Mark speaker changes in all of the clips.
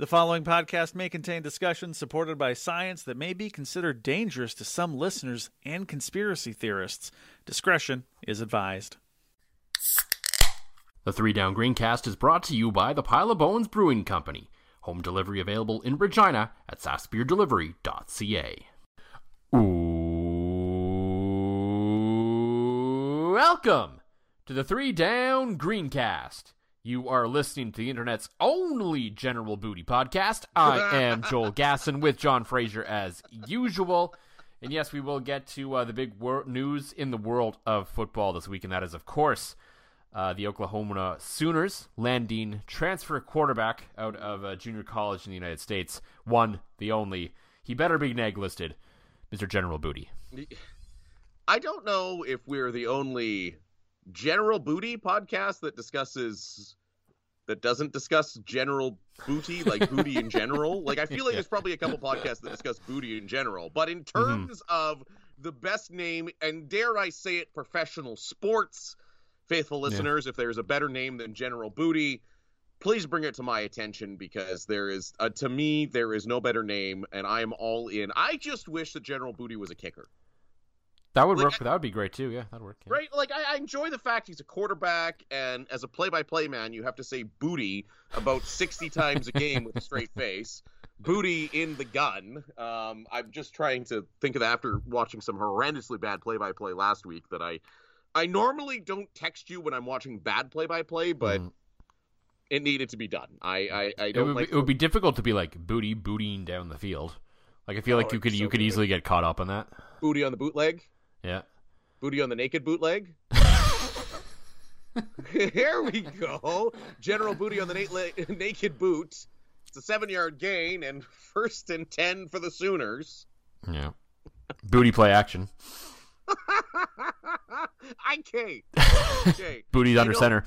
Speaker 1: The following podcast may contain discussions supported by science that may be considered dangerous to some listeners and conspiracy theorists. Discretion is advised.
Speaker 2: The Three Down Greencast is brought to you by the Pile of Bones Brewing Company. Home delivery available in Regina at sassbeerdelivery.ca. Welcome to the Three Down Greencast. You are listening to the internet's only general booty podcast. I am Joel Gasson with John Fraser as usual. And yes, we will get to uh, the big wor- news in the world of football this week, and that is, of course, uh, the Oklahoma Sooners landing transfer quarterback out of a junior college in the United States. One, the only. He better be neg listed, Mr. General Booty.
Speaker 3: I don't know if we're the only general booty podcast that discusses that doesn't discuss general booty like booty in general like i feel like
Speaker 2: Yeah.
Speaker 3: there's probably a couple podcasts that discuss booty in general but in
Speaker 2: Mm-hmm.
Speaker 3: terms of the best name and dare i say it professional sports faithful listeners if there's a better name than general booty please bring it to my attention because there is uh, to me there is no better name and i am all in i just wish that general booty was a kicker
Speaker 2: That would
Speaker 3: Like,
Speaker 2: work. That would be great too. Yeah, that'd work. yeah.
Speaker 3: Right? Like I, I enjoy the fact he's a quarterback, and as a play-by-play man, you have to say "booty" about sixty times a game with a straight face. Booty in the gun. Um, I'm just trying to think of that after watching some horrendously bad play-by-play last week. That I, I normally don't text you when I'm watching bad play-by-play, but
Speaker 2: Mhm.
Speaker 3: it needed to be done. I, I, I
Speaker 2: It
Speaker 3: don't
Speaker 2: would,
Speaker 3: like.
Speaker 2: be, it would be difficult to be like booty bootying down the field. Like I feel
Speaker 3: Oh,
Speaker 2: like you could
Speaker 3: so
Speaker 2: you could easily get caught up on that.
Speaker 3: booty on the bootleg.
Speaker 2: Yeah.
Speaker 3: Booty on the naked bootleg. Here we go. General Booty on the na- naked boot. It's a seven yard gain and first and 10 for the Sooners.
Speaker 2: Yeah. Booty play action.
Speaker 3: I can't. Okay.
Speaker 2: Booty's
Speaker 3: I
Speaker 2: under
Speaker 3: know-
Speaker 2: center.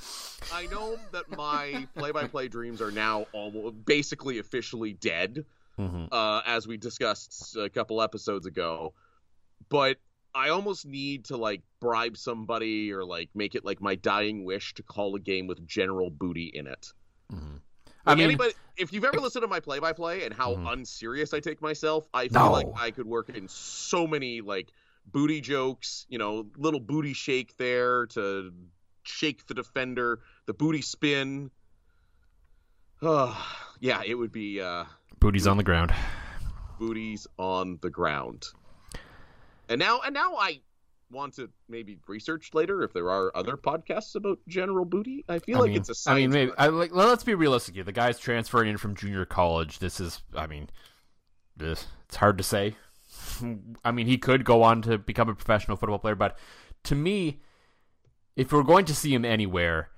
Speaker 3: I know that my play by play dreams are now almost basically officially dead,
Speaker 2: hmm
Speaker 3: uh, as we discussed a couple episodes ago. But I almost need to like bribe somebody or like make it like my dying wish to call a game with General Booty in it.
Speaker 2: hmm
Speaker 3: Like
Speaker 2: I mean,
Speaker 3: anybody, if you've ever listened to my play-by-play and how
Speaker 2: Mhm.
Speaker 3: unserious I take myself, I feel
Speaker 2: No.
Speaker 3: like I could work in so many like booty jokes. You know, little booty shake there to shake the defender, the booty spin. Oh, yeah, it would be uh,
Speaker 2: booty's on the ground.
Speaker 3: booties on the ground. And now, and now I want to maybe research later if there are other podcasts about general booty. I feel
Speaker 2: I
Speaker 3: like
Speaker 2: mean,
Speaker 3: it's a
Speaker 2: I mean, maybe. I, like, let's be realistic here. The guy's transferring in from junior college. This is, I mean, this, it's hard to say. I mean, he could go on to become a professional football player, but to me, if we're going to see him anywhere,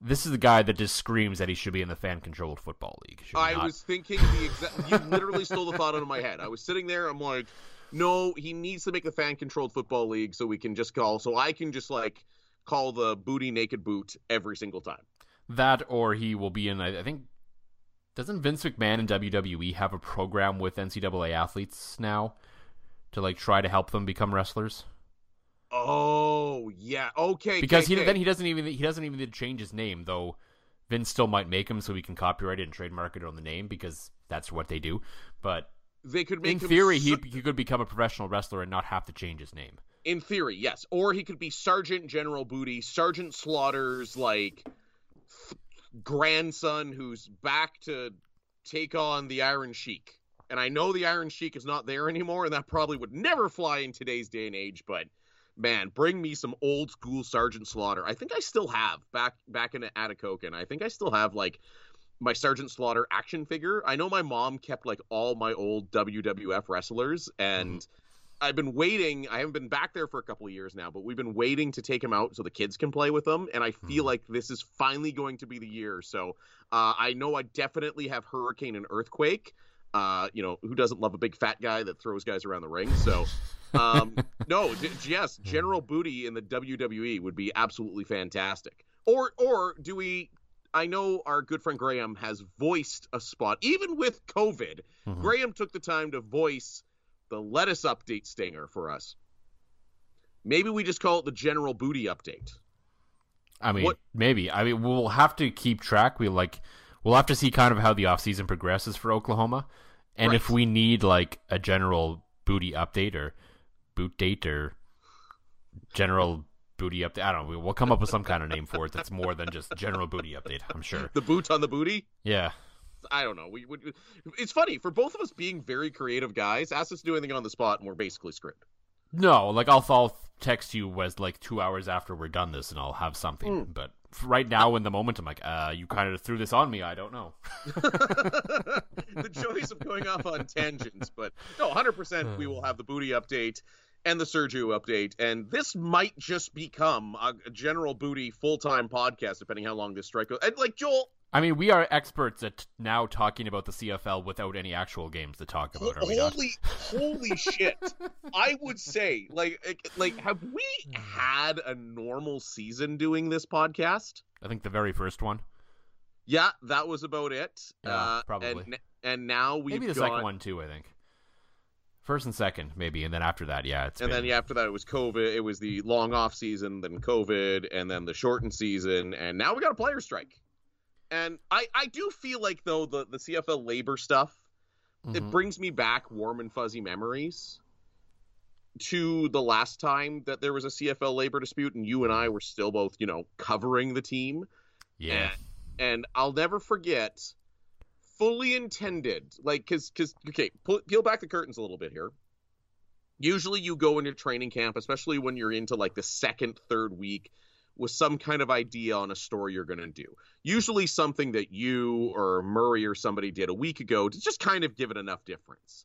Speaker 2: this is the guy that just screams that he should be in the fan-controlled football league.
Speaker 3: I
Speaker 2: not?
Speaker 3: was thinking the exact. You literally stole the thought out of my head. I was sitting there. I'm like, no, he needs to make the fan-controlled football league so we can just call. So I can just like call the booty naked boot every single time.
Speaker 2: that, or he will be in. I I think Doesn't Vince McMahon and WWE have a program with NCAA athletes now to like try to help them become wrestlers?
Speaker 3: Oh yeah, okay.
Speaker 2: Because
Speaker 3: okay,
Speaker 2: he
Speaker 3: okay.
Speaker 2: then he doesn't even he doesn't even need to change his name though. Vince still might make him so he can copyright it and trademark it on the name because that's what they do. But
Speaker 3: they could make
Speaker 2: in theory, he he could become a professional wrestler and not have to change his name.
Speaker 3: in theory, yes, or he could be Sergeant General Booty, Sergeant Slaughter's like th- grandson who's back to take on the Iron Sheik. And I know the Iron Sheik is not there anymore, and that probably would never fly in today's day and age. But man, bring me some old school Sergeant Slaughter. I think I still have back back in Atikokan. I think I still have like my Sergeant Slaughter action figure. I know my mom kept like all my old WWF wrestlers, and I've been waiting. I haven't been back there for a couple of years now, but we've been waiting to take him out so the kids can play with them. And I feel like this is finally going to be the year. So uh, I know I definitely have Hurricane and Earthquake. Uh, you know, who doesn't love a big fat guy that throws guys around the ring? So, um, no, d- yes, General Booty in the WWE would be absolutely fantastic. Or, or do we? I know our good friend Graham has voiced a spot, even with COVID.
Speaker 2: Mhm.
Speaker 3: Graham took the time to voice the lettuce update stinger for us. Maybe we just call it the General Booty update.
Speaker 2: I mean,
Speaker 3: What-
Speaker 2: maybe. I mean, we'll have to keep track. We like we'll have to see kind of how the offseason progresses for Oklahoma. And if we need like a general booty update or boot date or general booty update, I don't know. We'll come up with some kind of name for it that's more than just general booty update, I'm sure.
Speaker 3: The boot on the booty.
Speaker 2: Yeah.
Speaker 3: I don't know. We would. It's funny for both of us being very creative guys. Ask us to do anything on the spot, and we're basically screwed.
Speaker 2: No, like I'll, I'll text you as like two hours after we're done this, and I'll have something.
Speaker 3: Hmm.
Speaker 2: But right now, in the moment, I'm like, uh, you kind of threw this on me. I don't know.
Speaker 3: the joys of going off on tangents, but no, 100% we will have the booty update and the Sergio update, and this might just become a, a general booty full time podcast, depending how long this strike goes. And like Joel,
Speaker 2: I mean, we are experts at now talking about the CFL without any actual games to talk about, we not?
Speaker 3: holy, holy shit! I would say, like, like, have we had a normal season doing this podcast?
Speaker 2: I think the very first one.
Speaker 3: Yeah, that was about it.
Speaker 2: Yeah,
Speaker 3: uh,
Speaker 2: probably.
Speaker 3: And, and now we've
Speaker 2: Maybe the
Speaker 3: got,
Speaker 2: second one too. I think. First and second, maybe, and then after that, yeah, it's
Speaker 3: and
Speaker 2: been,
Speaker 3: then yeah, after that it was COVID. It was the long off season, then COVID, and then the shortened season, and now we got a player strike. And I I do feel like though the the CFL labor stuff it
Speaker 2: Mhm.
Speaker 3: brings me back warm and fuzzy memories to the last time that there was a CFL labor dispute, and you and I were still both you know covering the team.
Speaker 2: yeah.
Speaker 3: And, and I'll never forget, fully intended, like, cause, cause, okay, pull, peel back the curtains a little bit here. Usually, you go into training camp, especially when you're into like the second, third week, with some kind of idea on a story you're going to do. Usually, something that you or Murray or somebody did a week ago to just kind of give it enough difference.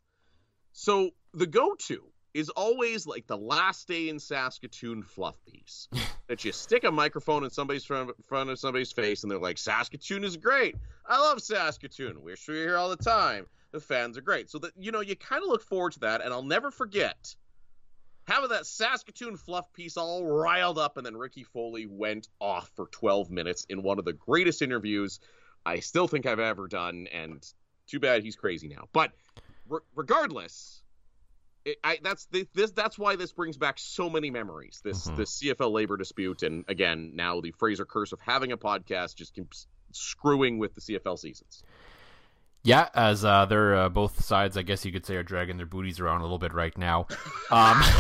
Speaker 3: So, the go to is always like the last day in Saskatoon fluff piece that you stick a microphone in somebody's front, front of somebody's face and they're like, Saskatoon is great. I love Saskatoon. Wish we were here all the time. The fans are great. So that you know, you kind of look forward to that, and I'll never forget having that Saskatoon fluff piece all riled up, and then Ricky Foley went off for 12 minutes in one of the greatest interviews I still think I've ever done, and too bad he's crazy now. But re- regardless, it, I, that's the, this. That's why this brings back so many memories. This
Speaker 2: Mhm.
Speaker 3: this CFL labor dispute, and again, now the Fraser curse of having a podcast just keeps screwing with the CFL seasons.
Speaker 2: Yeah, as uh, they're uh, both sides, I guess you could say, are dragging their booties around a little bit right now. Um,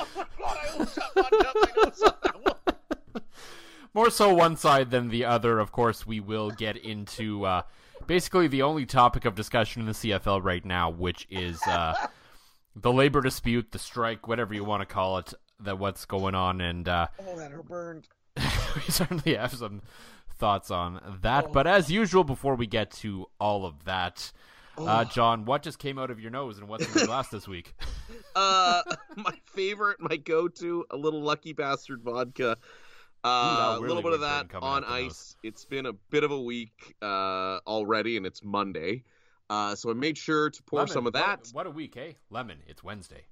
Speaker 3: Oh my god! I almost got one up. I almost got that one.
Speaker 2: more so one side than the other. Of course, we will get into uh, basically the only topic of discussion in the CFL right now, which is uh, the labor dispute, the strike, whatever you want to call it, that what's going on, and uh,
Speaker 3: Oh, that hurt burned.
Speaker 2: we certainly have some thoughts on that. But as usual, before we get to all of that, uh, John, what just came out of your nose and what's in your glass this week?
Speaker 3: Uh, my favorite, my go-to, a little lucky bastard vodka. Uh, a
Speaker 2: really
Speaker 3: little bit of that on ice. It's been a bit of a week uh, already, and it's Monday. Uh, so I made sure to pour
Speaker 2: Lemon.
Speaker 3: some of that.
Speaker 2: What, what a week, eh? Lemon. It's Wednesday.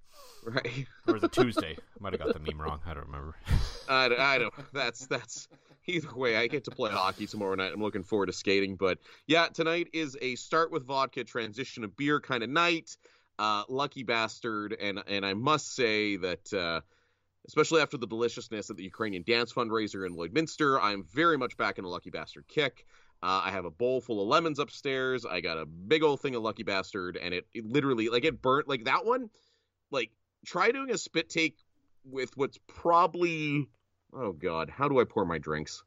Speaker 3: Right.
Speaker 2: Or is it Tuesday? I might have got the meme wrong. I don't remember.
Speaker 3: I, don't- I don't. That's that's either way, I get to play hockey tomorrow night. I'm looking forward to skating. But yeah, tonight is a start with vodka, transition to beer kind of night. Uh, lucky bastard, and and I must say that. Uh, especially after the deliciousness of the Ukrainian dance fundraiser in Lloydminster, I'm very much back in a lucky bastard kick. Uh, I have a bowl full of lemons upstairs. I got a big old thing of Lucky Bastard, and it, it literally like it burnt like that one. Like try doing a spit take with what's probably oh god, how do I pour my drinks?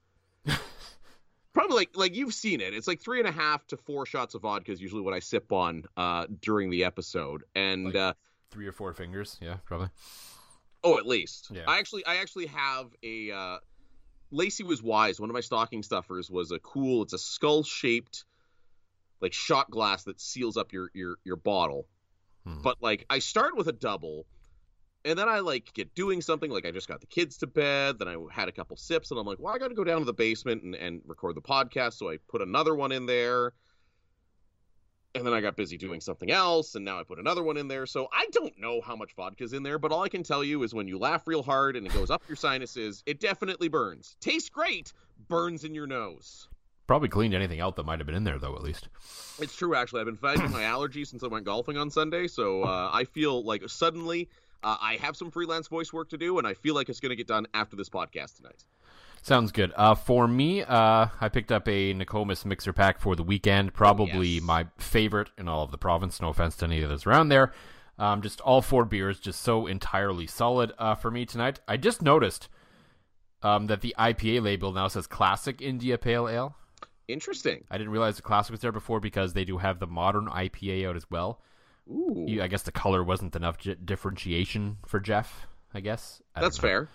Speaker 3: probably like like you've seen it. It's like three and a half to four shots of vodka is usually what I sip on uh, during the episode, and
Speaker 2: Like
Speaker 3: uh,
Speaker 2: Three or four fingers, yeah, probably.
Speaker 3: Oh, at least.
Speaker 2: Yeah.
Speaker 3: I actually, I actually have a. Uh, Lacey was wise. One of my stocking stuffers was a cool. It's a skull shaped, like shot glass that seals up your your your bottle.
Speaker 2: Hmm.
Speaker 3: But like, I start with a double, and then I like get doing something. Like I just got the kids to bed. Then I had a couple sips, and I'm like, well, I got to go down to the basement and and record the podcast. So I put another one in there. And then I got busy doing something else, and now I put another one in there. So I don't know how much vodka's in there, but all I can tell you is when you laugh real hard and it goes up your sinuses, it definitely burns. Tastes great, burns in your nose.
Speaker 2: Probably cleaned anything out that might have been in there, though, at least.
Speaker 3: It's true, actually. I've been fighting my allergies since I went golfing on Sunday, so uh, I feel like suddenly uh, I have some freelance voice work to do, and I feel like it's going to get done after this podcast tonight.
Speaker 2: Sounds good. Uh, for me, uh, I picked up a Nokomis mixer pack for the weekend. Probably
Speaker 3: yes.
Speaker 2: my favorite in all of the province. No offense to any others around there. Um, just all four beers, just so entirely solid uh, for me tonight. I just noticed um, that the IPA label now says Classic India Pale Ale.
Speaker 3: Interesting.
Speaker 2: I didn't realize the classic was there before because they do have the modern IPA out as well.
Speaker 3: Ooh,
Speaker 2: You- I guess the color wasn't enough j- differentiation for Jeff. I guess I
Speaker 3: that's fair.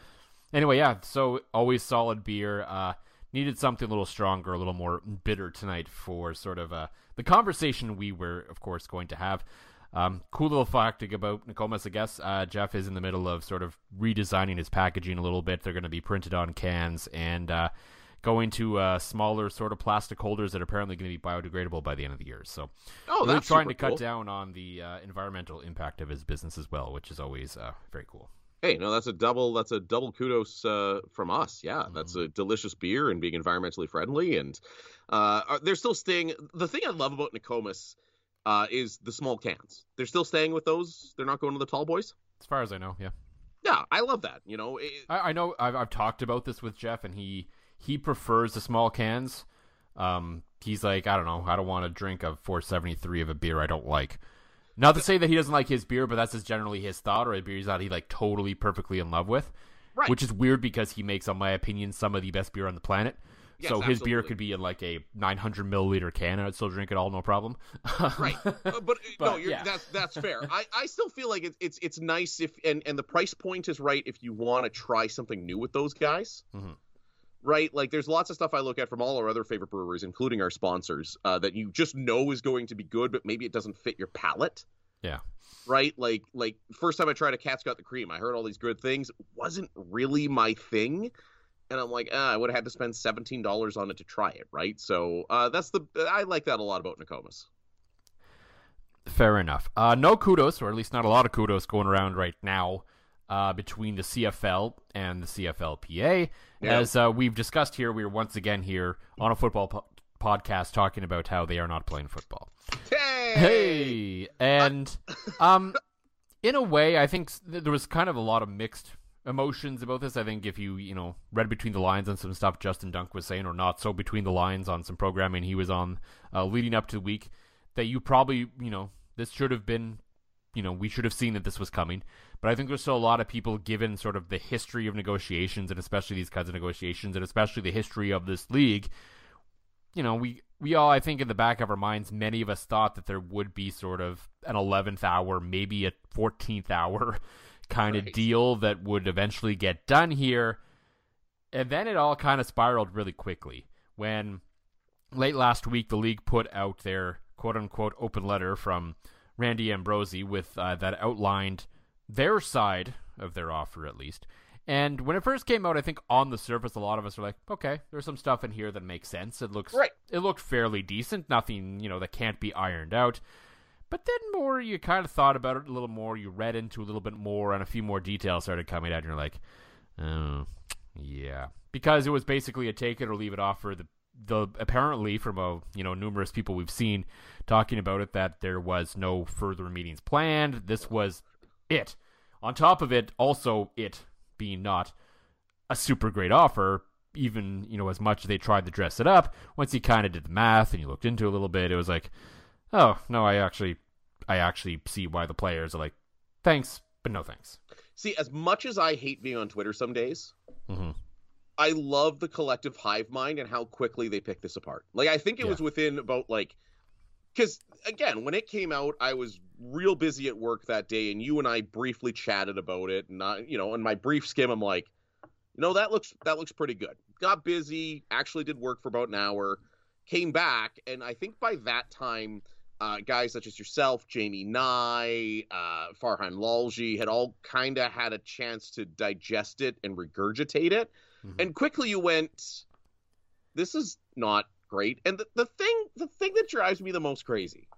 Speaker 2: Anyway, yeah. So always solid beer. Uh, needed something a little stronger, a little more bitter tonight for sort of uh, the conversation we were, of course, going to have. Um, cool little fact about Nokomis, I guess. Uh, Jeff is in the middle of sort of redesigning his packaging a little bit. They're going to be printed on cans and uh, going to uh, smaller sort of plastic holders that are apparently going to be biodegradable by the end of the year. So
Speaker 3: Oh,
Speaker 2: really trying to
Speaker 3: cool.
Speaker 2: cut down on the uh, environmental impact of his business as well, which is always uh, very cool.
Speaker 3: Hey, no, that's a double. That's a double kudos uh, from us. Yeah,
Speaker 2: Mm-hmm.
Speaker 3: that's a delicious beer and being environmentally friendly, and uh, they're still staying. The thing I love about Nokomis uh, is the small cans. They're still staying with those. They're not going to the tall boys.
Speaker 2: As far as I know, yeah.
Speaker 3: Yeah, I love that. You know, it,
Speaker 2: I, I know I've, I've talked about this with Jeff, and he he prefers the small cans. Um, he's like, I don't know, I don't want to drink a 473 of a beer I don't like. Not to say that he doesn't like his beer, but that's just generally his thought, or a beer that he like totally perfectly in love with.
Speaker 3: Right.
Speaker 2: Which is weird because he makes, on my opinion, some of the best beer on the planet.
Speaker 3: Yes,
Speaker 2: so his beer could be in like a 900 milliliter can, and I'd still drink it all, no problem.
Speaker 3: right. Uh, but, uh, no, you're,
Speaker 2: yeah.
Speaker 3: that's that's fair. I, I still feel like it's it's it's nice if and and the price point is right if you want to try something new with those guys.
Speaker 2: Mhm.
Speaker 3: Right, like there's lots of stuff I look at from all our other favorite breweries, including our sponsors, uh, that you just know is going to be good, but maybe it doesn't fit your palate.
Speaker 2: Yeah.
Speaker 3: Right, like like first time I tried a Cat's Got the Cream, I heard all these good things. It wasn't really my thing, and I'm like, ah, I would have had to spend seventeen dollars on it to try it. Right, so uh, that's the I like that a lot about Nokomis.
Speaker 2: Fair enough. Uh, no kudos, or at least not a lot of kudos going around right now uh, between the CFL and the CFLPA.
Speaker 3: Yeah.
Speaker 2: As uh, we've discussed here, we're once again here on a football po- podcast talking about how they are not playing football.
Speaker 3: Hey,
Speaker 2: Hey, and um, in a way, I think there was kind of a lot of mixed emotions about this. I think if you you know read between the lines on some stuff Justin Dunk was saying, or not so between the lines on some programming he was on uh, leading up to the week, that you probably you know this should have been you know we should have seen that this was coming. But I think there's still a lot of people, given sort of the history of negotiations, and especially these kinds of negotiations, and especially the history of this league, you know, we we all I think in the back of our minds, many of us thought that there would be sort of an eleventh hour, maybe a fourteenth hour kind of deal that would eventually get done here. And then it all kind of spiraled really quickly when late last week the league put out their quote unquote open letter from Randy Ambrosie with uh, that outlined their side of their offer at least. And when it first came out, I think on the surface, a lot of us were like, "Okay, there's some stuff in here that makes sense. It looks
Speaker 3: Right.
Speaker 2: It looked fairly decent. Nothing, you know, that can't be ironed out." But then more, you kind of thought about it a little more. You read into a little bit more, and a few more details started coming out, and you're like, "Oh, yeah, because it was basically a take it or leave it offer. The the apparently from a you know numerous people we've seen talking about it that there was no further meetings planned. This was it. On top of it, also it being not a super great offer, even you know as much as they tried to dress it up. Once you kind of did the math and you looked into it a little bit, it was like, oh no, I actually, I actually see why the players are like, thanks, but no thanks.
Speaker 3: See, as much as I hate being on Twitter some days,
Speaker 2: hmm
Speaker 3: I love the collective hive mind and how quickly they pick this apart. Like I think it
Speaker 2: Yeah.
Speaker 3: was within about like because again, when it came out, I was real busy at work that day, and you and I briefly chatted about it. And I, you know, in my brief skim, I'm like, you know, that looks that looks pretty good. Got busy, actually did work for about an hour, came back, and I think by that time. Uh, guys such as yourself, Jamie Nye, uh, Farhan Lalji had all kind of had a chance to digest it and regurgitate it.
Speaker 2: Mhm.
Speaker 3: And quickly you went, this is not great. And the, the thing the thing that drives me the most crazy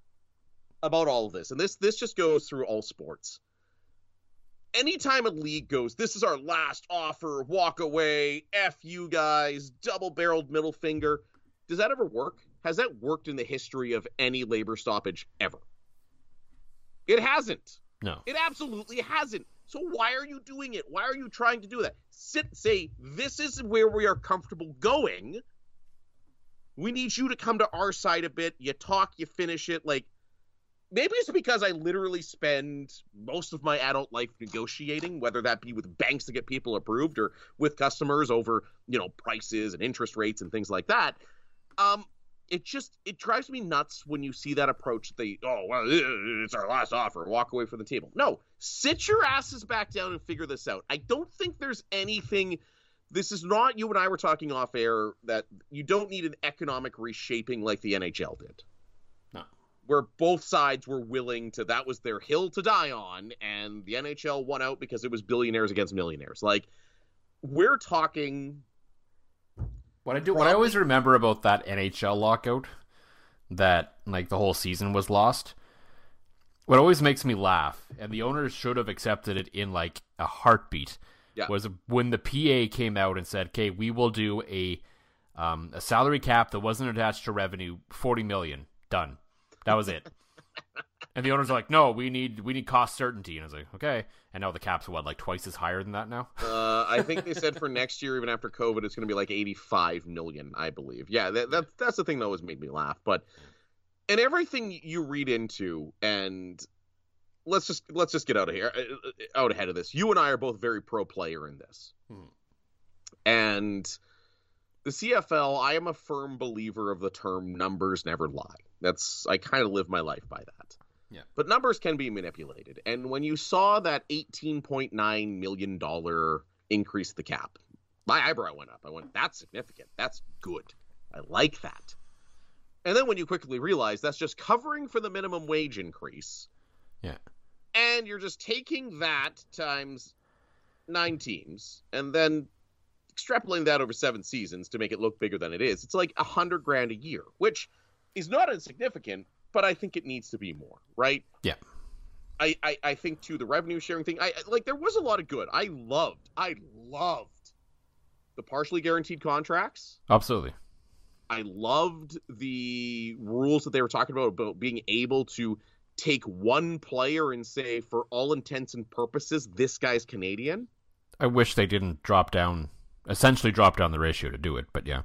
Speaker 3: about all of this, and this this just goes through all sports. Anytime a league goes, this is our last offer, walk away, F you guys, double barreled middle finger. Does that ever work? Has that worked in the history of any labor stoppage ever? It hasn't.
Speaker 2: No.
Speaker 3: It absolutely hasn't. So why are you doing it? Why are you trying to do that? Sit say this is where we are comfortable going. We need you to come to our side a bit. You talk, you finish it. Like maybe it's because I literally spend most of my adult life negotiating, whether that be with banks to get people approved or with customers over, you know, prices and interest rates and things like that. Um, it just it drives me nuts when you see that approach. They oh well, it's our last offer. Walk away from the table. No, sit your asses back down and figure this out. I don't think there's anything. This is not you and I were talking off air that you don't need an economic reshaping like the NHL did.
Speaker 2: No.
Speaker 3: Where both sides were willing to that was their hill to die on, and the NHL won out because it was billionaires against millionaires. Like we're talking
Speaker 2: What I do, what I always remember about that NHL lockout, that like the whole season was lost. What always makes me laugh, and the owners should have accepted it in like a heartbeat,
Speaker 3: Yeah.
Speaker 2: was when the PA came out and said, "Okay, we will do a um, a salary cap that wasn't attached to revenue, forty million, done." That was it. and the owners are like, "No, we need we need cost certainty," and I was like, "Okay." And now the cap's what like twice as higher than that now.
Speaker 3: Uh, I think they said for next year, even after COVID, it's going to be like 85 million, I believe. Yeah, that, that that's the thing that always made me laugh. But and everything you read into, and let's just let's just get out of here, uh, out ahead of this. You and I are both very pro player in this,
Speaker 2: Hmm.
Speaker 3: and the CFL. I am a firm believer of the term "numbers never lie." That's I kind of live my life by that.
Speaker 2: Yeah.
Speaker 3: But numbers can be manipulated. And when you saw that $18.9 million increase the cap, my eyebrow went up. I went, that's significant. That's good. I like that. And then when you quickly realize that's just covering for the minimum wage increase,
Speaker 2: Yeah.
Speaker 3: and you're just taking that times nine teams and then extrapolating that over seven seasons to make it look bigger than it is, it's like a hundred grand a year, which is not insignificant, but I think it needs to be more, right?
Speaker 2: Yeah.
Speaker 3: I, I, I think too the revenue sharing thing. I I- like there was a lot of good. I loved I loved the partially guaranteed contracts.
Speaker 2: Absolutely.
Speaker 3: I loved the rules that they were talking about about being able to take one player and say, for all intents and purposes, this guy's Canadian.
Speaker 2: I wish they didn't drop down, essentially drop down the ratio to do it, but yeah.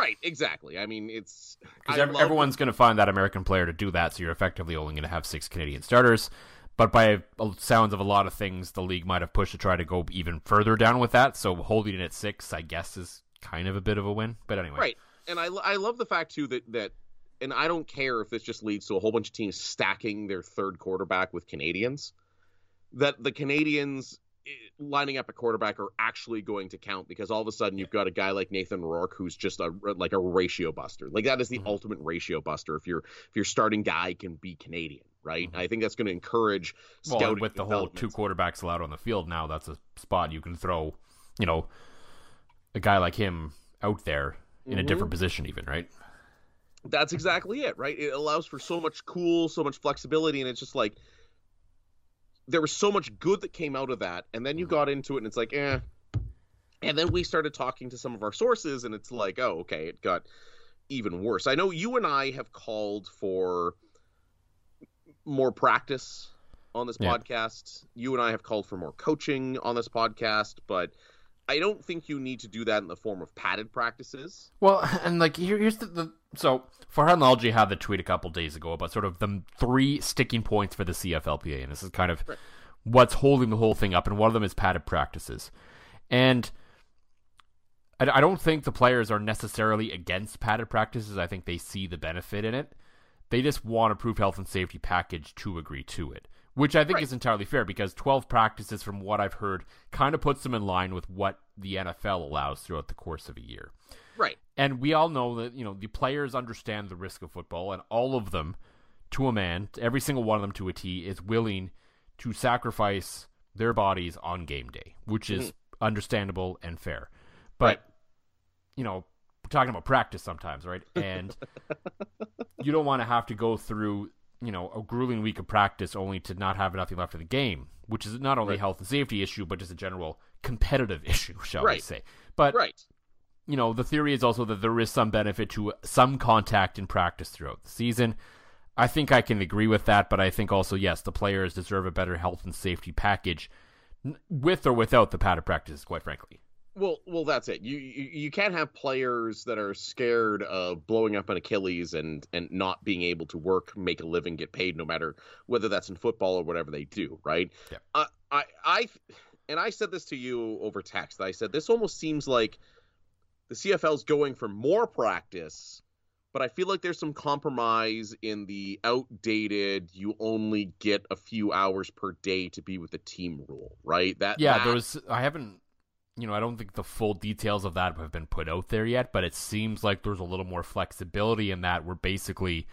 Speaker 3: Right, exactly. I mean, it's
Speaker 2: Because ev-
Speaker 3: love-
Speaker 2: everyone's going to find that American player to do that, so you're effectively only going to have six Canadian starters. But by sounds of a lot of things, the league might have pushed to try to go even further down with that. So holding it at six, I guess, is kind of a bit of a win. But anyway,
Speaker 3: right. And I I love the fact too that that and I don't care if this just leads to a whole bunch of teams stacking their third quarterback with Canadians. That the Canadians lining up a quarterback are actually going to count because all of a sudden you've got a guy like Nathan Rourke who's just a like a ratio buster. Like that is the
Speaker 2: Mhm.
Speaker 3: ultimate ratio buster if your if your starting guy can be Canadian, right? I think that's going to encourage
Speaker 2: Mm-hmm. well, with the whole two quarterbacks allowed on the field now, that's a spot you can throw, you know, a guy like him out there in a
Speaker 3: Mhm.
Speaker 2: different position, even right?
Speaker 3: That's exactly it, right? It allows for so much cool, so much flexibility, and it's just like there was so much good that came out of that, and then you got into it, and it's like, eh. And then we started talking to some of our sources, and it's like, oh, okay, it got even worse. I know you and I have called for more practice on this
Speaker 2: Yeah.
Speaker 3: podcast. You and I have called for more coaching on this podcast, but I don't think you need to do that in the form of padded practices.
Speaker 2: Well, and like here, here's the, the so Farhan Lalji had the tweet a couple days ago about sort of the three sticking points for the CFLPA, and this is kind of
Speaker 3: Right.
Speaker 2: what's holding the whole thing up, and one of them is padded practices, and I, I don't think the players are necessarily against padded practices. I think they see the benefit in it. They just want a proof health and safety package to agree to it, which I think
Speaker 3: Right.
Speaker 2: is entirely fair because 12 practices, from what I've heard, kind of puts them in line with what the NFL allows throughout the course of a year.
Speaker 3: Right.
Speaker 2: And we all know that, you know, the players understand the risk of football, and all of them, to a man, every single one of them to a T, is willing to sacrifice their bodies on game day, which is mm-hmm. understandable and fair. But,
Speaker 3: Right.
Speaker 2: you know, we're talking about practice sometimes, right? And you don't want to have to go through, you know, a grueling week of practice only to not have nothing left for the game, which is not only a health and safety issue, but just a general competitive issue, shall we say. But
Speaker 3: Right.
Speaker 2: you know, the theory is also that there is some benefit to some contact in practice throughout the season. I think I can agree with that, but I think also, yes, the players deserve a better health and safety package with or without the padded practices, quite frankly.
Speaker 3: Well, well, that's it. You, you you can't have players that are scared of blowing up an Achilles and and not being able to work, make a living, get paid, no matter whether that's in football or whatever they do, right?
Speaker 2: Yeah.
Speaker 3: I I I and I said this to you over text. I said this almost seems like the CFL's going for more practice, but I feel like there's some compromise in the outdated. You only get a few hours per day to be with the team rule, right? That
Speaker 2: Yeah,
Speaker 3: that-
Speaker 2: there was. I haven't. You know, I don't think the full details of that have been put out there yet, but it seems like there's a little more flexibility in that. Where basically,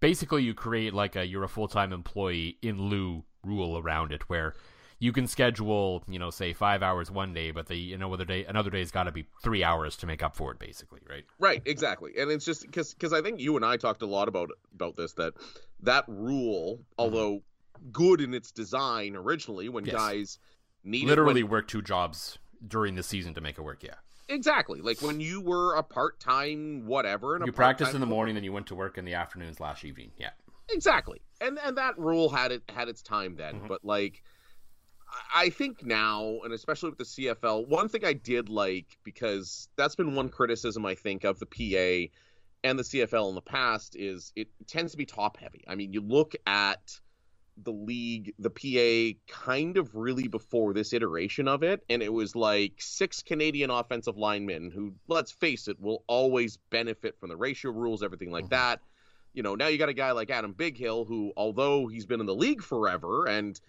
Speaker 2: basically, you create like a you're a full time employee in lieu rule around it, where you can schedule, you know, say five hours one day, but the you know other day another day's got to be three hours to make up for it, basically, right?
Speaker 3: Right, exactly, and it's just because because I think you and I talked a lot about about this that that rule, mm-hmm. although good in its design originally, when
Speaker 2: Yes.
Speaker 3: guys needed
Speaker 2: Literally
Speaker 3: when-
Speaker 2: work two jobs during the season to make it work. Yeah,
Speaker 3: exactly like when you were a part time whatever, and
Speaker 2: you
Speaker 3: a
Speaker 2: practice in the morning, then you went to work in the afternoons last evening. Yeah,
Speaker 3: exactly, and and that rule had it had its time then,
Speaker 2: Mhm.
Speaker 3: but like. I think now, and especially with the CFL, one thing I did like because that's been one criticism I think of the PA and the CFL in the past is it tends to be top heavy. I mean, you look at the league, the PA kind of really before this iteration of it, and it was like six Canadian offensive linemen who, let's face it, will always benefit from the ratio rules, everything like
Speaker 2: Mhm.
Speaker 3: that. You know, now you got a guy like Adam Bighill, who, although he's been in the league forever and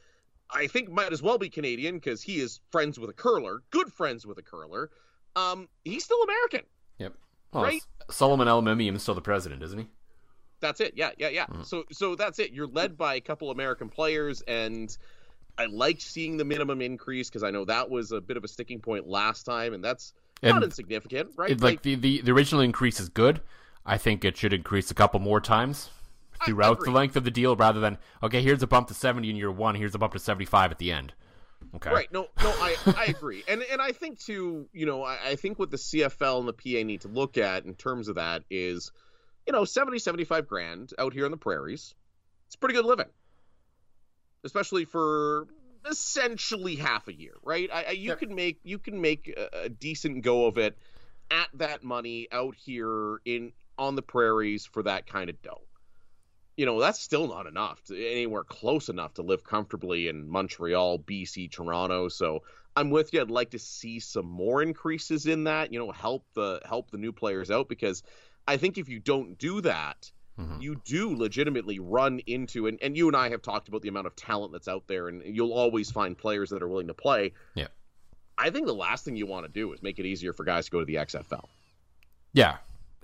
Speaker 3: I think might as well be Canadian because he is friends with a curler, good friends with a curler. Um, he's still American.
Speaker 2: yep. Well,
Speaker 3: Right.
Speaker 2: Solomon El is still the president, isn't he?
Speaker 3: That's it. Yeah, yeah, yeah.
Speaker 2: Mhm.
Speaker 3: So so that's it. You're led by a couple American players and I liked seeing the minimum increase because I know that was a bit of a sticking point last time and that's not insignificant, right?
Speaker 2: it, like the, the the original increase is good. I think it should increase a couple more times throughout the length of the deal, rather than okay, here's a bump to seventy in year one, here's a bump to seventy five at the end. Okay,
Speaker 3: Right. No, no, I, I agree. And and I think too, you know, I, I think what the CFL and the PA need to look at in terms of that is, you know, 70, 75 grand out here on the prairies. It's pretty good living. Especially for essentially half a year, right? I, I you can make you can make a, a decent go of it at that money out here in on the prairies for that kind of dough you know that's still not enough to anywhere close enough to live comfortably in Montreal, BC, Toronto. So I'm with you. I'd like to see some more increases in that. You know, help the help the new players out because I think if you don't do that,
Speaker 2: Mhm.
Speaker 3: you do legitimately run into and, and you and I have talked about the amount of talent that's out there, and you'll always find players that are willing to play.
Speaker 2: Yeah.
Speaker 3: I think the last thing you want to do is make it easier for guys to go to the XFL.
Speaker 2: Yeah,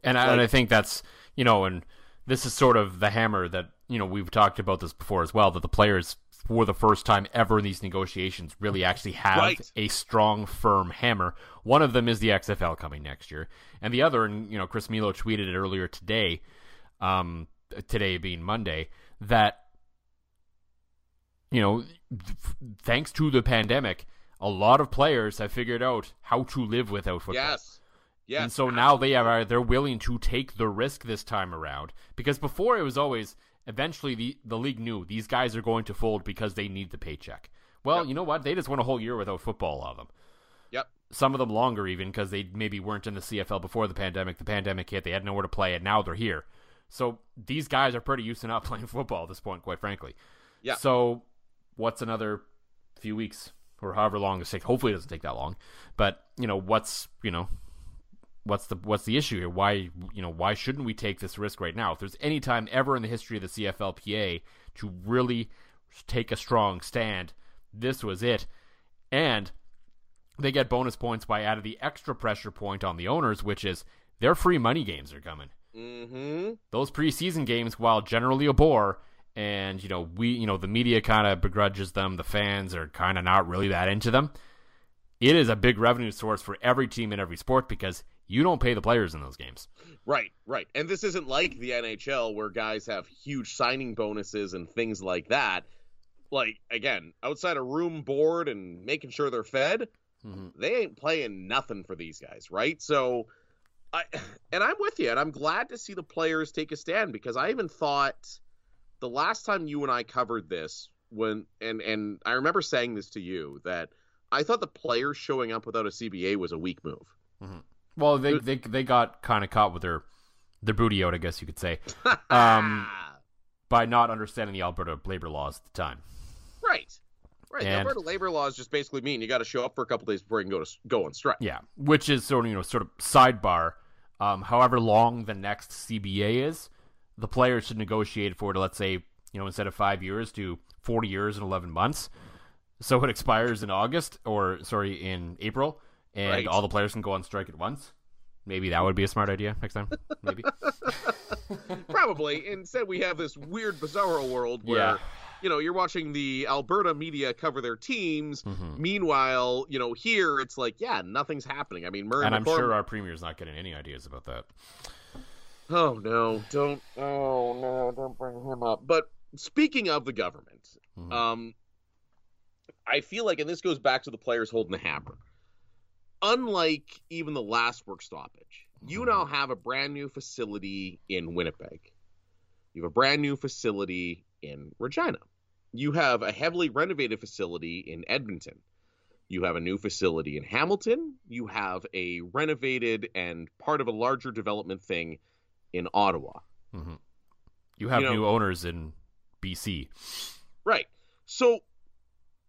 Speaker 2: and I, and I think that's you know, and this is sort of the hammer that you know we've talked about this before as well. That the players, for the first time ever in these negotiations, really actually have
Speaker 3: Right.
Speaker 2: a strong, firm hammer. One of them is the XFL coming next year, and the other, and you know, Chris Milo tweeted it earlier today, um, today being Monday, that you know, th- thanks to the pandemic, a lot of players have figured out how to live without football.
Speaker 3: Yes. Yes.
Speaker 2: And so now they are they're willing to take the risk this time around because before it was always eventually the the league knew these guys are going to fold because they need the paycheck. Well,
Speaker 3: Yep.
Speaker 2: you know what? They just went a whole year without football. Of them.
Speaker 3: Yep.
Speaker 2: Some of them longer even because they maybe weren't in the CFL before the pandemic. The pandemic hit, they had nowhere to play, and now they're here. So these guys are pretty used to not playing football at this point, quite frankly.
Speaker 3: Yeah.
Speaker 2: So what's another few weeks or however long it takes? Hopefully, it doesn't take that long. But you know, what's you know, what's the what's the issue here? Why you know why shouldn't we take this risk right now? If there's any time ever in the history of the CFLPA to really take a strong stand, this was it. And they get bonus points by adding the extra pressure point on the owners, which is their free money games are coming.
Speaker 3: Mm-hmm.
Speaker 2: Those preseason games, while generally a bore, and you know we, you know the media kind of begrudges them, the fans are kind of not really that into them. It is a big revenue source for every team in every sport because you don't pay the players in those games.
Speaker 3: Right, right. And this isn't like the NHL where guys have huge signing bonuses and things like that. Like again, outside of room board and making sure they're fed, mm-hmm. they ain't playing nothing for these guys, right? So I and I'm with you and I'm glad to see the players take a stand because I even thought the last time you and I covered this when and and I remember saying this to you that I thought the players showing up without a CBA was a weak move. Mm-hmm.
Speaker 2: Well, they they they got kind of caught with their their booty out, I guess you could say, um, by not understanding the Alberta labor laws at the time.
Speaker 3: Right. Right. The
Speaker 2: And-
Speaker 3: Alberta labor laws just basically mean you got to show up for a couple days before you can go to go on strike.
Speaker 2: Yeah, which is sort of you know sort of sidebar. Um, however long the next CBA is, the players should negotiate for to Let's say you know instead of five years to forty years and eleven months. So it expires in August or sorry in April, and
Speaker 3: Right.
Speaker 2: all the players can go on strike at once. Maybe that would be a smart idea next time. Maybe.
Speaker 3: Probably. Instead, we have this weird, bizarro world where,
Speaker 2: Yeah.
Speaker 3: you know, you're watching the Alberta media cover their teams.
Speaker 2: Mhm.
Speaker 3: Meanwhile, you know, here it's like, yeah, nothing's happening. I mean, Murray
Speaker 2: and I'm sure our premier's not getting any ideas about that.
Speaker 3: Oh no, don't. Oh no, don't bring him up. But speaking of the government,
Speaker 2: Mhm.
Speaker 3: um, I feel like, and this goes back to the players holding the hammer. Unlike even the last work stoppage, you
Speaker 2: Mhm.
Speaker 3: now have a brand new facility in Winnipeg. You have a brand new facility in Regina. You have a heavily renovated facility in Edmonton. You have a new facility in Hamilton. You have a renovated and part of a larger development thing in Ottawa.
Speaker 2: Mhm. You have
Speaker 3: You know-
Speaker 2: new owners in BC.
Speaker 3: Right. So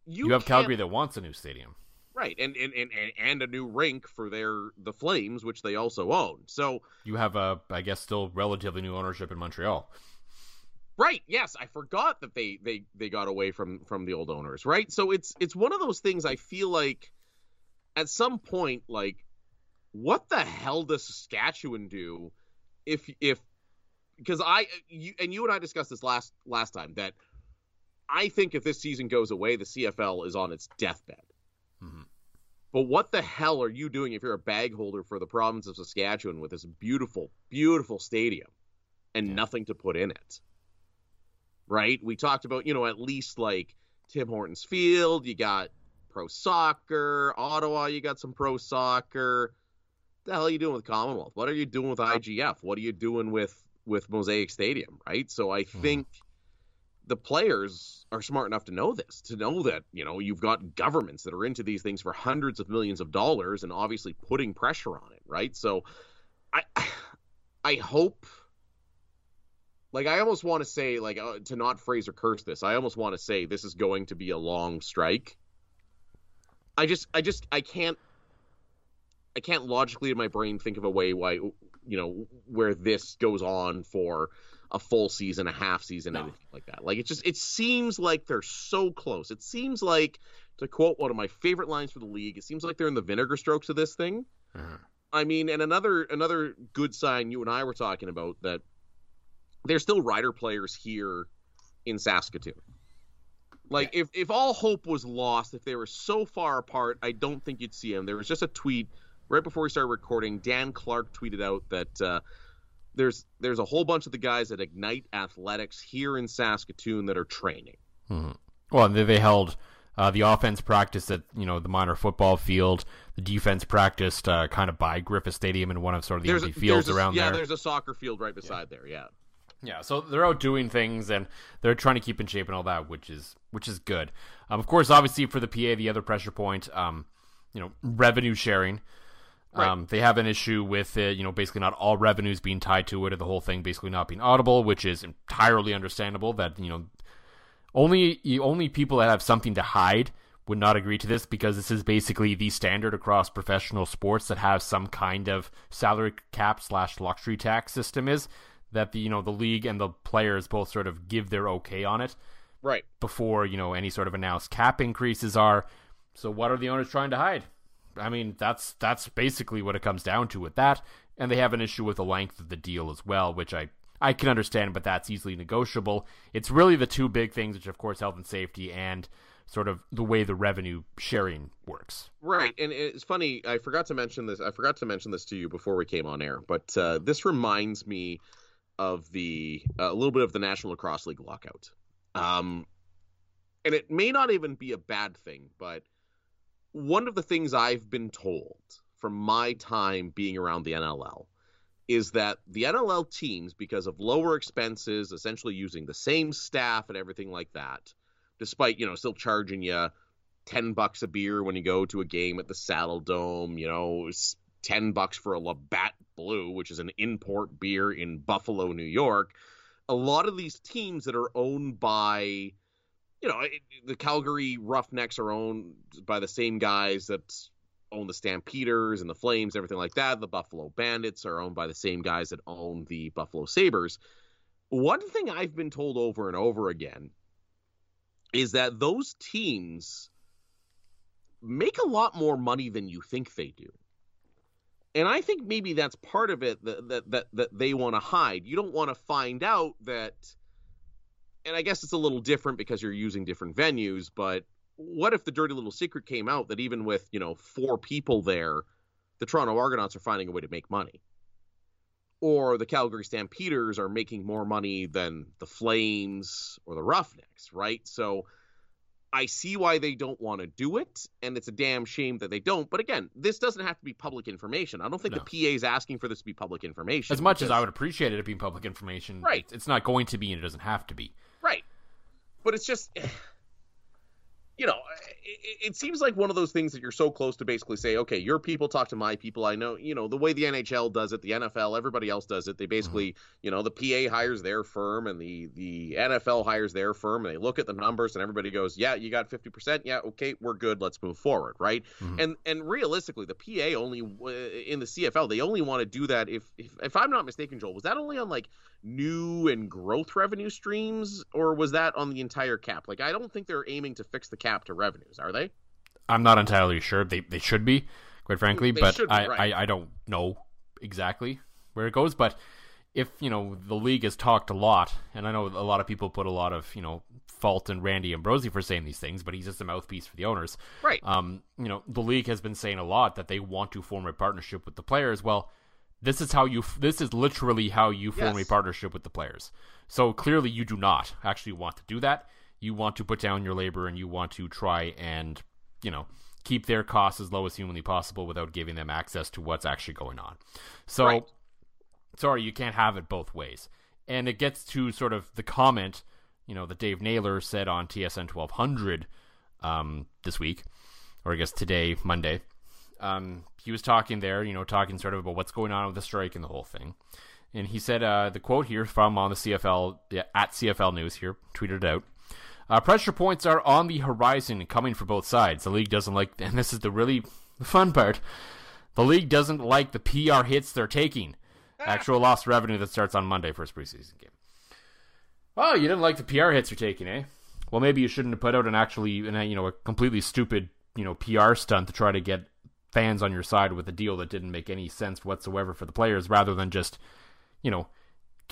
Speaker 3: you,
Speaker 2: You, have Calgary that wants a new stadium.
Speaker 3: Right, and, and and and a new rink for their the Flames, which they also own. So
Speaker 2: You have a, I guess, still relatively new ownership in Montreal.
Speaker 3: right, yes, I forgot that they they they got away from from the old owners. Right. So it's it's one of those things. I feel like at some point, like, what the hell does Saskatchewan do if if because I you and you and I discussed this last last time that I think if this season goes away, the CFL is on its deathbed. But what the hell are you doing if you're a bag holder for the province of Saskatchewan with this beautiful, beautiful stadium and
Speaker 2: Yeah.
Speaker 3: nothing to put in it? Right? We talked about, you know, at least like Tim Hortons Field, you got pro soccer, Ottawa, you got some pro soccer. The hell are you doing with Commonwealth? What are you doing with IGF? What are you doing with with Mosaic Stadium? Right? So I hmm. think the players are smart enough to know this, to know that, you know, you've got governments that are into these things for hundreds of millions of dollars and obviously putting pressure on it, right? So I I hope like I almost want to say like uh, to not phrase or curse this. I almost want to say this is going to be a long strike. I just I just I can't I can't logically in my brain think of a way why you know where this goes on for a full season, a half season,
Speaker 2: No.
Speaker 3: anything like that. Like it just it seems like they're so close. It seems like to quote one of my favorite lines for the league, it seems like they're in the vinegar strokes of this thing.
Speaker 2: Mhm.
Speaker 3: I mean, and another another good sign you and I were talking about that there's still rider players here in Saskatoon. Like if if all hope was lost, if they were so far apart, I don't think you'd see them. There was just a tweet right before we started recording. Dan Clark tweeted out that uh, there's there's a whole bunch of the guys at Ignite Athletics here in Saskatoon that are training.
Speaker 2: Mhm. Well, they, they held Uh, the offense practice at you know the minor football field. The defense practiced uh, kind of by Griffith Stadium in one of sort of the
Speaker 3: There's
Speaker 2: empty
Speaker 3: a,
Speaker 2: fields
Speaker 3: a-
Speaker 2: around
Speaker 3: yeah,
Speaker 2: there.
Speaker 3: Yeah, there's a soccer field right beside there. Yeah.
Speaker 2: Yeah, so they're out doing things and they're trying to keep in shape and all that, which is which is good. Um, of course, obviously for the PA, the other pressure point, um, you know, revenue sharing. Um, They have an issue with it, you know, basically not all revenues being tied to it, or the whole thing basically not being audible, which is entirely understandable. That you know, only only people that have something to hide would not agree to this because this is basically the standard across professional sports that have some kind of salary cap slash luxury tax system is that the you know the league and the players both sort of give their okay on it
Speaker 3: Right.
Speaker 2: before you know any sort of announced cap increases are. So what are the owners trying to hide? I mean, that's that's basically what it comes down to with that. And they have an issue with the length of the deal as well, which I I can understand, but that's easily negotiable. It's really the two big things, which of course health and safety and sort of the way the revenue sharing works.
Speaker 3: Right, and it's funny. I forgot to mention this. I forgot to mention this to you before we came on air, but uh, this reminds me of the uh, a little bit of the National Lacrosse League lockout. Um, and it may not even be a bad thing, but one of the things I've been told from my time being around the NLL is that the NLL teams, because of lower expenses, essentially using the same staff and everything like that, despite you know still charging you 10 bucks a beer when you go to a game at the Saddledome, you know, 10 bucks for a Labatt Blue, which is an import beer in Buffalo, New York. A lot of these teams that are owned by, you know, it- the Calgary Roughnecks are owned by the same guys that own the Stampeders and the Flames, everything like that. The Buffalo Bandits are owned by the same guys that own the Buffalo Sabres. One thing I've been told over and over again is that those teams make a lot more money than you think they do. And I think maybe that's part of it that that that, that they want to hide. You don't want to find out that and I guess it's a little different because you're using different venues, but what if the dirty little secret came out that even with, you know, four people there, the Toronto Argonauts are finding a way to make money? Or the Calgary Stampeders are making more money than the Flames or the Roughnecks, right? So I see why they don't want to do it, and it's a damn shame that they don't. But again, this doesn't have to be public information. I don't think
Speaker 2: No.
Speaker 3: the PA is asking for this to be public information.
Speaker 2: As much as I would appreciate it being public information,
Speaker 3: Right.
Speaker 2: it's not going to be and it doesn't have to be.
Speaker 3: But it's just, you know, it, it seems like one of those things that you're so close to basically say, okay, your people talk to my people. I know, you know, the way the NHL does it, the NFL, everybody else does it. They mm-hmm. basically, you know, the PA hires their firm and the the NFL hires their firm, and they look at the numbers, and everybody goes, yeah, you got 50%. Yeah, okay, we're good. Let's move forward, right? Mm-hmm. And and realistically, the PA only in the CFL, they only want to do that if, if if I'm not mistaken, Joel, was that only on like new and growth revenue streams, or was that on the entire cap? Like, I don't think they're aiming to fix the cap to revenues, are they?
Speaker 2: I'm not entirely sure. They they should be, quite frankly,
Speaker 3: They
Speaker 2: but I,
Speaker 3: right.
Speaker 2: I I don't know exactly where it goes. But if you know the league has talked a lot, and I know a lot of people put a lot of you know fault in Randy Ambrosie for saying these things, but he's just a mouthpiece for the owners.
Speaker 3: Right.
Speaker 2: Um, you know the league has been saying a lot that they want to form a partnership with the players. Well, this is how you. This is literally how you form a partnership with the players. So clearly, you do not actually want to do that. You want to put down your labor, and you want to try and you know keep their costs as low as humanly possible without giving them access to what's actually going on. So
Speaker 3: Right.
Speaker 2: sorry, you can't have it both ways. And it gets to sort of the comment, you know, that Dave Naylor said on TSN 1200 um, this week, or I guess today, Monday. Um, he was talking there, you know, talking sort of about what's going on with the strike and the whole thing. And he said, uh, the quote here from on the CFL, yeah, at CFL News here, tweeted it out. Uh, pressure points are on the horizon and coming for both sides. The league doesn't like, and this is the really fun part. The league doesn't like the PR hits they're taking. Actual lost revenue that starts on Monday, first preseason game. Oh, you didn't like the PR hits you're taking, eh? Well, maybe you shouldn't have put out an actually, you know, a completely stupid, you know, PR stunt to try to get fans on your side with a deal that didn't make any sense whatsoever for the players, rather than just, you know,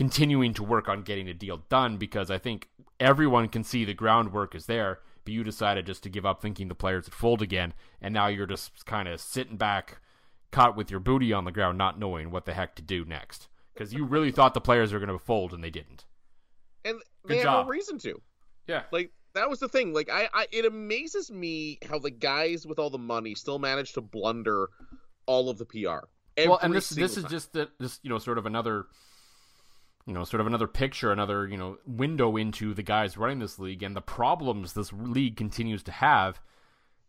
Speaker 2: continuing to work on getting a deal done. Because I think everyone can see the groundwork is there, but you decided just to give up, thinking the players would fold again, and now you're just kind of sitting back, caught with your booty on the ground, not knowing what the heck to do next. Because you really thought the players were going to fold, and they didn't.
Speaker 3: And
Speaker 2: Good
Speaker 3: they have
Speaker 2: job.
Speaker 3: no reason to.
Speaker 2: Yeah.
Speaker 3: Like that was the thing. Like I, I, it amazes me how the guys with all the money still manage to blunder all of the PR.
Speaker 2: Well, and this this time. is just the, this you know sort of another you know sort of another picture, another you know window into the guys running this league and the problems this league continues to have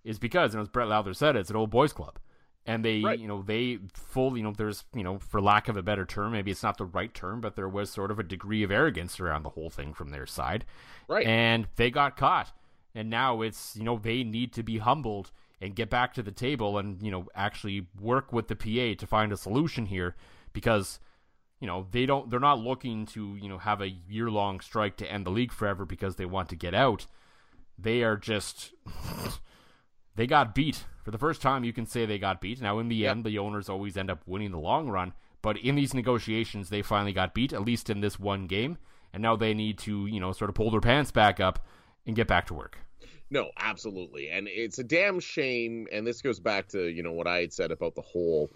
Speaker 2: is because, and as Brett Lowther said, it's an old boys club. And they right. you know they full you know there's you know for lack of a better term maybe it's not the right term but there was sort of a degree of arrogance around the whole thing from their side.
Speaker 3: Right.
Speaker 2: And they got caught. And now it's you know they need to be humbled and get back to the table and you know actually work with the PA to find a solution here because you know they don't they're not looking to you know have a year long strike to end the league forever because they want to get out they are just they got beat for the first time, you can say they got beat. Now, in the yep. end, the owners always end up winning the long run. But in these negotiations, they finally got beat, at least in this one game. And now they need to, you know, sort of pull their pants back up and get back to work.
Speaker 3: No, absolutely. And it's a damn shame. And this goes back to, you know, what I had said about the whole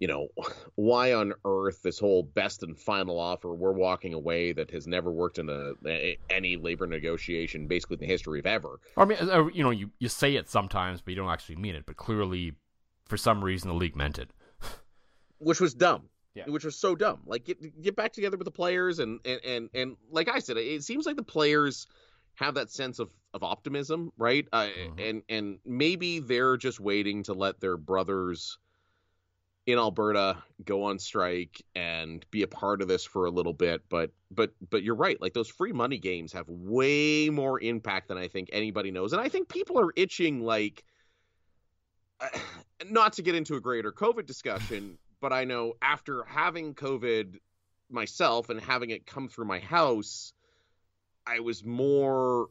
Speaker 3: you know, why on earth this whole best and final offer we're walking away that has never worked in a, a any labor negotiation basically in the history of ever.
Speaker 2: I mean, uh, you know, you, you say it sometimes, but you don't actually mean it. But clearly, for some reason, the league meant it,
Speaker 3: which was dumb. Yeah. Which was so dumb. Like get get back together with the players and and and, and like I said, it seems like the players have that sense of, of optimism, right? Uh, mm-hmm. And and maybe they're just waiting to let their brothers in Alberta go on strike and be a part of this for a little bit but but but you're right like those free money games have way more impact than I think anybody knows and I think people are itching like not to get into a greater covid discussion but I know after having covid myself and having it come through my house I was more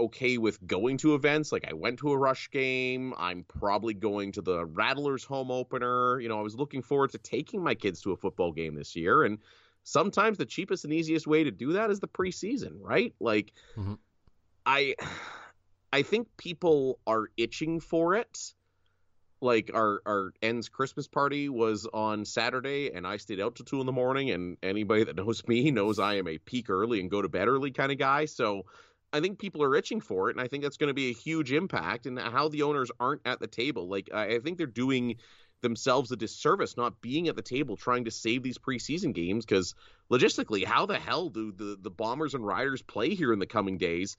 Speaker 3: okay with going to events. Like I went to a Rush game. I'm probably going to the Rattlers home opener. You know, I was looking forward to taking my kids to a football game this year. And sometimes the cheapest and easiest way to do that is the preseason, right? Like mm-hmm. I I think people are itching for it. Like our our ends Christmas party was on Saturday, and I stayed out till two in the morning. And anybody that knows me knows I am a peak early and go to bed early kind of guy. So I think people are itching for it, and I think that's going to be a huge impact. And how the owners aren't at the table, like I think they're doing themselves a disservice not being at the table trying to save these preseason games because logistically, how the hell do the the Bombers and Riders play here in the coming days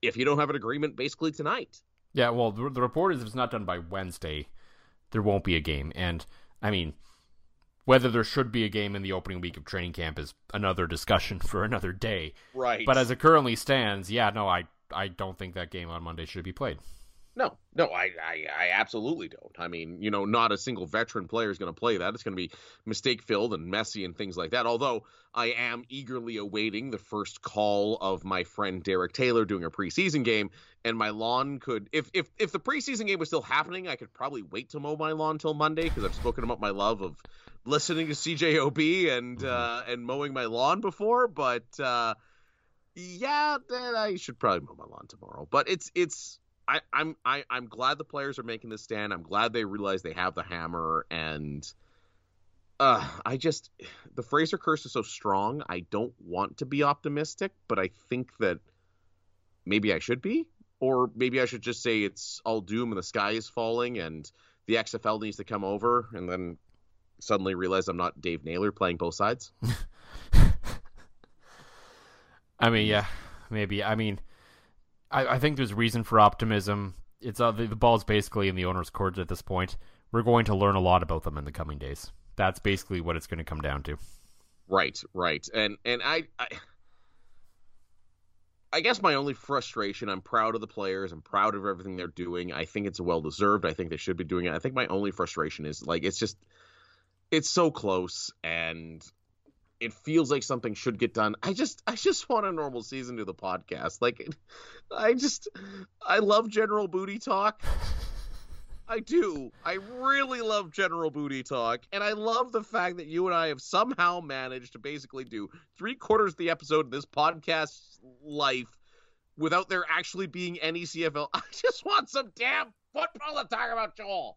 Speaker 3: if you don't have an agreement basically tonight?
Speaker 2: Yeah, well, the, the report is if it's not done by Wednesday, there won't be a game, and I mean whether there should be a game in the opening week of training camp is another discussion for another day.
Speaker 3: Right.
Speaker 2: But as it currently stands, yeah, no, I I don't think that game on Monday should be played.
Speaker 3: No, no, I, I, I absolutely don't. I mean, you know, not a single veteran player is going to play that. It's going to be mistake filled and messy and things like that. Although I am eagerly awaiting the first call of my friend Derek Taylor doing a preseason game, and my lawn could, if if if the preseason game was still happening, I could probably wait to mow my lawn till Monday because I've spoken about my love of listening to CJOB and mm-hmm. uh, and mowing my lawn before, but. uh yeah, then I should probably mow my lawn tomorrow. But it's it's I, I'm I, I'm glad the players are making this stand. I'm glad they realize they have the hammer, and uh, I just the Fraser curse is so strong. I don't want to be optimistic, but I think that maybe I should be, or maybe I should just say it's all doom and the sky is falling, and the XFL needs to come over, and then suddenly realize I'm not Dave Naylor playing both sides.
Speaker 2: I mean, yeah, maybe. I mean I, I think there's reason for optimism. It's uh, the, the ball's basically in the owner's court at this point. We're going to learn a lot about them in the coming days. That's basically what it's going to come down to.
Speaker 3: Right, right, and and I, I, I guess my only frustration. I'm proud of the players. I'm proud of everything they're doing. I think it's well deserved. I think they should be doing it. I think my only frustration is like it's just, it's so close, and it feels like something should get done. I just I just want a normal season to the podcast. Like I just I love general booty talk. I do. I really love general booty talk and I love the fact that you and I have somehow managed to basically do 3 quarters of the episode of this podcast's life without there actually being any CFL. I just want some damn football to talk about, Joel.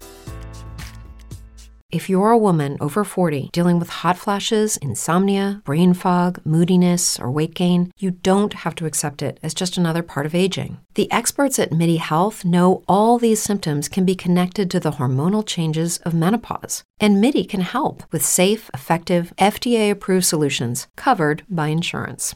Speaker 4: If you're a woman over 40 dealing with hot flashes, insomnia, brain fog, moodiness, or weight gain, you don't have to accept it as just another part of aging. The experts at MIDI Health know all these symptoms can be connected to the hormonal changes of menopause. And MIDI can help with safe, effective, FDA approved solutions covered by insurance.